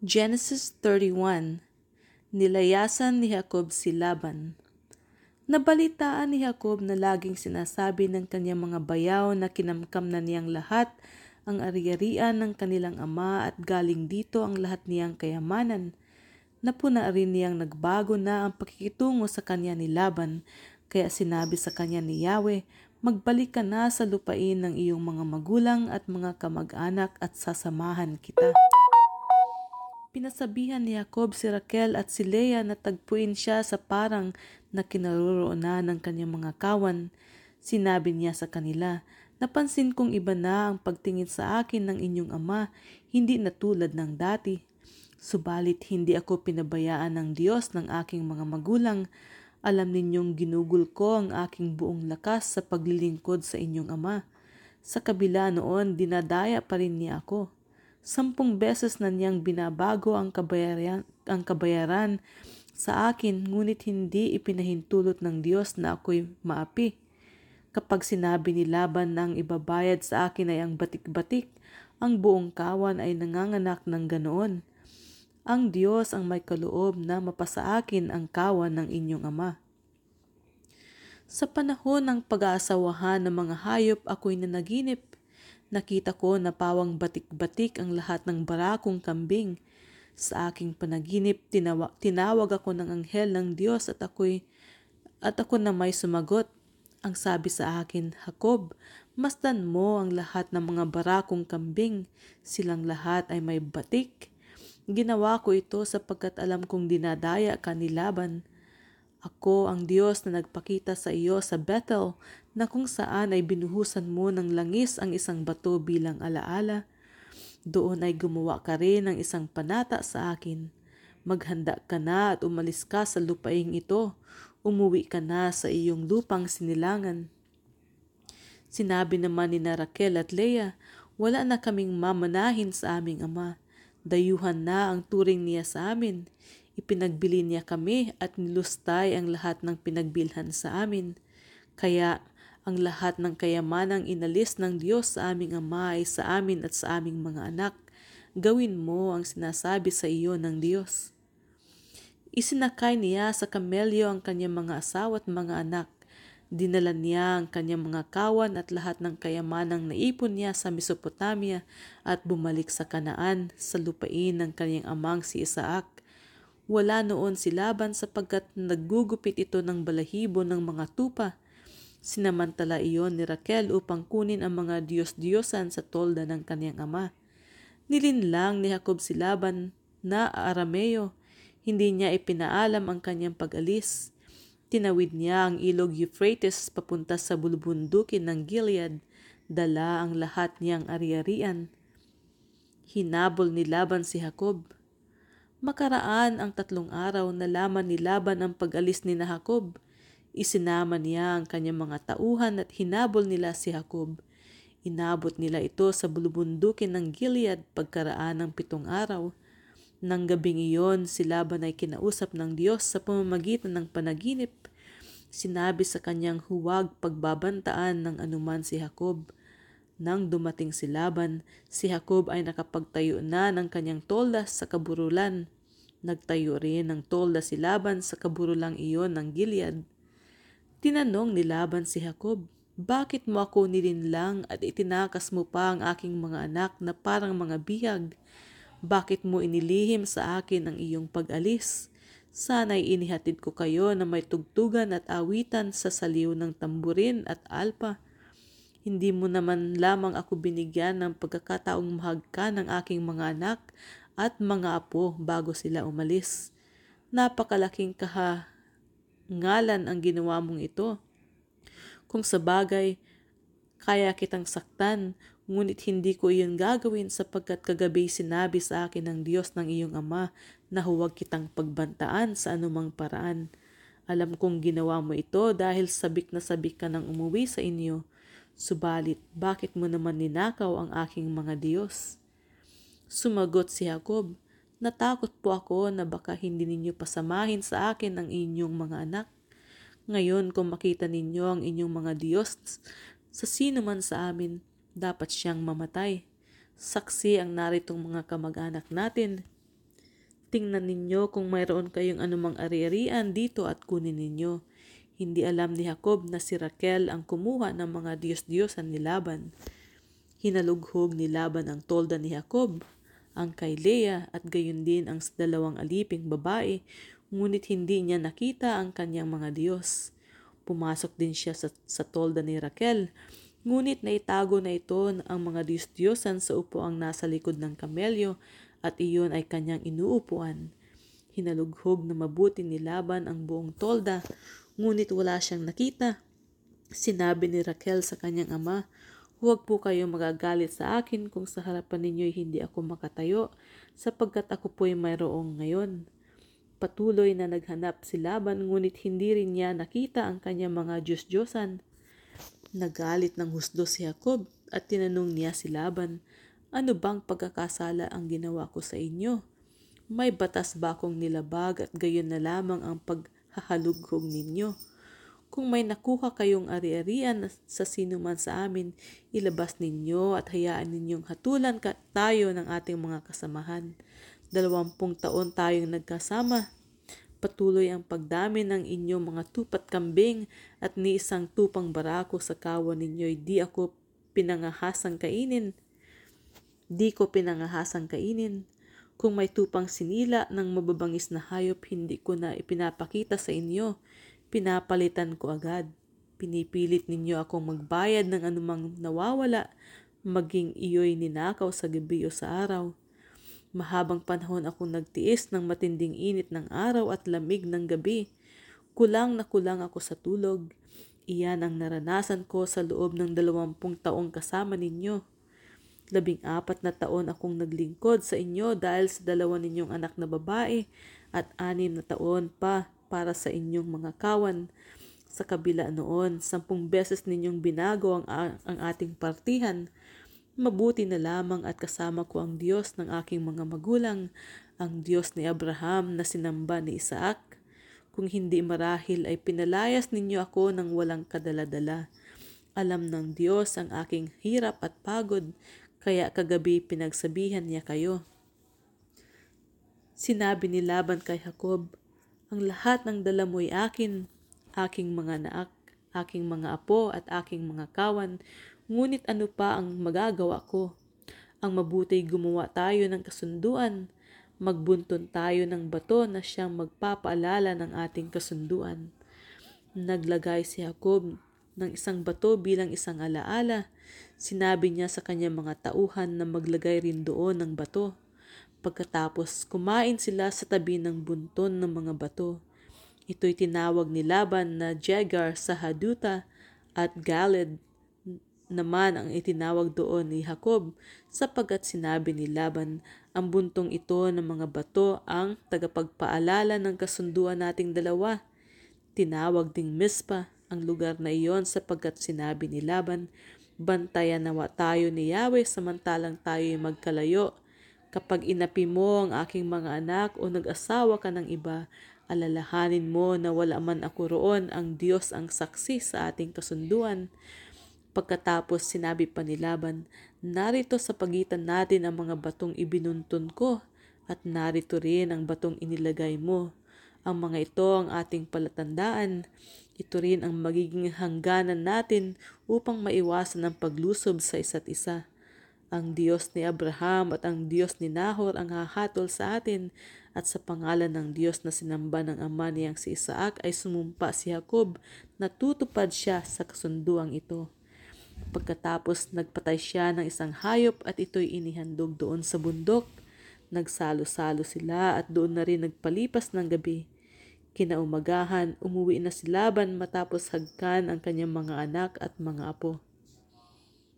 Genesis 31 Nilayasan ni Jacob si Laban Nabalitaan ni Jacob na laging sinasabi ng kanyang mga bayaw na kinamkam na niyang lahat ang ari-arian ng kanilang ama at galing dito ang lahat niyang kayamanan. Napuna rin niyang nagbago na ang pakikitungo sa kanya ni Laban, kaya sinabi sa kanya ni Yahweh, Magbalik ka na sa lupain ng iyong mga magulang at mga kamag-anak at sasamahan kita. Pinasabihan ni Jacob si Raquel at si Leah na tagpuin siya sa parang na kinaroroonan ng kanyang mga kawan. Sinabi niya sa kanila, Napansin kong iba na ang pagtingin sa akin ng inyong ama, hindi na tulad ng dati. Subalit hindi ako pinabayaan ng Diyos ng aking mga magulang. Alam ninyong ginugol ko ang aking buong lakas sa paglilingkod sa inyong ama. Sa kabila noon, dinadaya pa rin niya ako. Sampung beses na niyang binabago ang kabayaran, ang kabayaran sa akin ngunit hindi ipinahintulot ng Diyos na ako'y maapi. Kapag sinabi ni Laban na ang ibabayad sa akin ay ang batik-batik, ang buong kawan ay nanganganak ng ganoon. Ang Diyos ang may kaloob na mapasa akin ang kawan ng inyong ama. Sa panahon ng pag-aasawahan ng mga hayop ako'y nanaginip Nakita ko na pawang batik-batik ang lahat ng barakong kambing. Sa aking panaginip, tinawa, tinawag ako ng anghel ng Diyos at ako'y at ako na may sumagot. Ang sabi sa akin, Jacob, masdan mo ang lahat ng mga barakong kambing. Silang lahat ay may batik. Ginawa ko ito sapagkat alam kong dinadaya ka ni Laban. Ako ang Diyos na nagpakita sa iyo sa Bethel na kung saan ay binuhusan mo ng langis ang isang bato bilang alaala. Doon ay gumawa ka rin ng isang panata sa akin. Maghanda ka na at umalis ka sa lupaing ito. Umuwi ka na sa iyong lupang sinilangan. Sinabi naman ni na Raquel at Leah, wala na kaming mamanahin sa aming ama. Dayuhan na ang turing niya sa amin. Ipinagbili niya kami at nilustay ang lahat ng pinagbilhan sa amin. Kaya ang lahat ng kayamanang inalis ng Diyos sa aming Ama ay sa amin at sa aming mga anak. Gawin mo ang sinasabi sa iyo ng Diyos. Isinakay niya sa kamelyo ang kanyang mga asawa at mga anak. Dinala niya ang kanyang mga kawan at lahat ng kayamanang naipon niya sa Mesopotamia at bumalik sa Kanaan sa lupain ng kanyang amang si Isaac wala noon si Laban sapagkat naggugupit ito ng balahibo ng mga tupa. Sinamantala iyon ni Raquel upang kunin ang mga Diyos-Diyosan sa tolda ng kaniyang ama. Nilinlang ni Jacob si Laban na Arameo. Hindi niya ipinaalam ang kanyang pag-alis. Tinawid niya ang ilog Euphrates papunta sa bulubundukin ng Gilead. Dala ang lahat niyang ari-arian. Hinabol ni Laban si Jacob Makaraan ang tatlong araw na laman ni Laban ang pag-alis ni na Jacob. Isinama niya ang kanyang mga tauhan at hinabol nila si Jacob. Inabot nila ito sa bulubundukin ng Gilead pagkaraan ng pitong araw. Nang gabing iyon, si Laban ay kinausap ng Diyos sa pamamagitan ng panaginip. Sinabi sa kanyang huwag pagbabantaan ng anuman si Jacob. Nang dumating si Laban, si Jacob ay nakapagtayo na ng kanyang tolda sa kaburulan. Nagtayo rin ng tolda si Laban sa kaburulang iyon ng Gilead. Tinanong ni Laban si Jacob, Bakit mo ako nilinlang at itinakas mo pa ang aking mga anak na parang mga bihag? Bakit mo inilihim sa akin ang iyong pag-alis? Sana'y inihatid ko kayo na may tugtugan at awitan sa saliw ng tamburin at alpa hindi mo naman lamang ako binigyan ng pagkakataong mahagka ng aking mga anak at mga apo bago sila umalis. Napakalaking kahangalan ang ginawa mong ito. Kung sa bagay, kaya kitang saktan, ngunit hindi ko iyon gagawin sapagkat kagabi sinabi sa akin ng Diyos ng iyong ama na huwag kitang pagbantaan sa anumang paraan. Alam kong ginawa mo ito dahil sabik na sabik ka nang umuwi sa inyo Subalit, bakit mo naman ninakaw ang aking mga Diyos? Sumagot si Jacob, Natakot po ako na baka hindi ninyo pasamahin sa akin ang inyong mga anak. Ngayon kung makita ninyo ang inyong mga Diyos sa sino man sa amin, dapat siyang mamatay. Saksi ang naritong mga kamag-anak natin. Tingnan ninyo kung mayroon kayong anumang ari-arian dito at kunin ninyo. Hindi alam ni Jacob na si Raquel ang kumuha ng mga Diyos-Diyosan ni Laban. Hinalughog ni Laban ang tolda ni Jacob, ang kay Leah at gayon din ang dalawang aliping babae, ngunit hindi niya nakita ang kanyang mga Diyos. Pumasok din siya sa, sa tolda ni Raquel, ngunit naitago na ito ang mga Diyos-Diyosan sa upuang nasa likod ng kamelyo at iyon ay kanyang inuupuan. Hinalughog na mabuti ni Laban ang buong tolda, ngunit wala siyang nakita. Sinabi ni Raquel sa kanyang ama, Huwag po kayo magagalit sa akin kung sa harapan ninyo hindi ako makatayo, sapagkat ako po'y mayroong ngayon. Patuloy na naghanap si Laban ngunit hindi rin niya nakita ang kanyang mga Diyos-Diyosan. Nagalit ng husdo si Jacob at tinanong niya si Laban, ano bang pagkakasala ang ginawa ko sa inyo? May batas ba akong nilabag at gayon na lamang ang paghahalughog ninyo? Kung may nakuha kayong ari-arian sa sino man sa amin, ilabas ninyo at hayaan ninyong hatulan ka tayo ng ating mga kasamahan. Dalawampung taon tayong nagkasama. Patuloy ang pagdami ng inyong mga tupat kambing at ni isang tupang barako sa kawan ninyo'y di ako pinangahasang kainin. Di ko pinangahasang kainin. Kung may tupang sinila ng mababangis na hayop, hindi ko na ipinapakita sa inyo. Pinapalitan ko agad. Pinipilit ninyo akong magbayad ng anumang nawawala, maging iyo'y ninakaw sa gabi o sa araw. Mahabang panahon akong nagtiis ng matinding init ng araw at lamig ng gabi. Kulang na kulang ako sa tulog. Iyan ang naranasan ko sa loob ng dalawampung taong kasama ninyo. Labing apat na taon akong naglingkod sa inyo dahil sa dalawa ninyong anak na babae at anim na taon pa para sa inyong mga kawan. Sa kabila noon, sampung beses ninyong binago ang, ang ating partihan. Mabuti na lamang at kasama ko ang Diyos ng aking mga magulang, ang Diyos ni Abraham na sinamba ni Isaac. Kung hindi marahil ay pinalayas ninyo ako ng walang kadaladala. Alam ng Diyos ang aking hirap at pagod, kaya kagabi pinagsabihan niya kayo. Sinabi ni Laban kay Jacob, Ang lahat ng dala mo'y akin, aking mga naak, aking mga apo at aking mga kawan, ngunit ano pa ang magagawa ko? Ang mabuti gumawa tayo ng kasunduan, magbunton tayo ng bato na siyang magpapaalala ng ating kasunduan. Naglagay si Jacob ng isang bato bilang isang alaala Sinabi niya sa kanyang mga tauhan na maglagay rin doon ng bato. Pagkatapos, kumain sila sa tabi ng bunton ng mga bato. Ito'y tinawag ni Laban na Jagar sa Haduta at Galed naman ang itinawag doon ni Jacob sapagkat sinabi ni Laban ang buntong ito ng mga bato ang tagapagpaalala ng kasunduan nating dalawa. Tinawag ding Mispa ang lugar na iyon sapagkat sinabi ni Laban Bantayan nawa tayo ni Yahweh samantalang tayo'y magkalayo. Kapag inapi mo ang aking mga anak o nag-asawa ka ng iba, alalahanin mo na wala man ako roon, ang Diyos ang saksi sa ating kasunduan. Pagkatapos sinabi pa ni Laban, narito sa pagitan natin ang mga batong ibinuntun ko at narito rin ang batong inilagay mo. Ang mga ito ang ating palatandaan. Ito rin ang magiging hangganan natin upang maiwasan ang paglusob sa isa't isa. Ang Diyos ni Abraham at ang Diyos ni Nahor ang hahatol sa atin at sa pangalan ng Diyos na sinamba ng ama niyang si Isaac ay sumumpa si Jacob na tutupad siya sa kasunduang ito. Pagkatapos nagpatay siya ng isang hayop at ito'y inihandog doon sa bundok. Nagsalo-salo sila at doon na rin nagpalipas ng gabi. Kinaumagahan, umuwi na si Laban matapos hagkan ang kanyang mga anak at mga apo.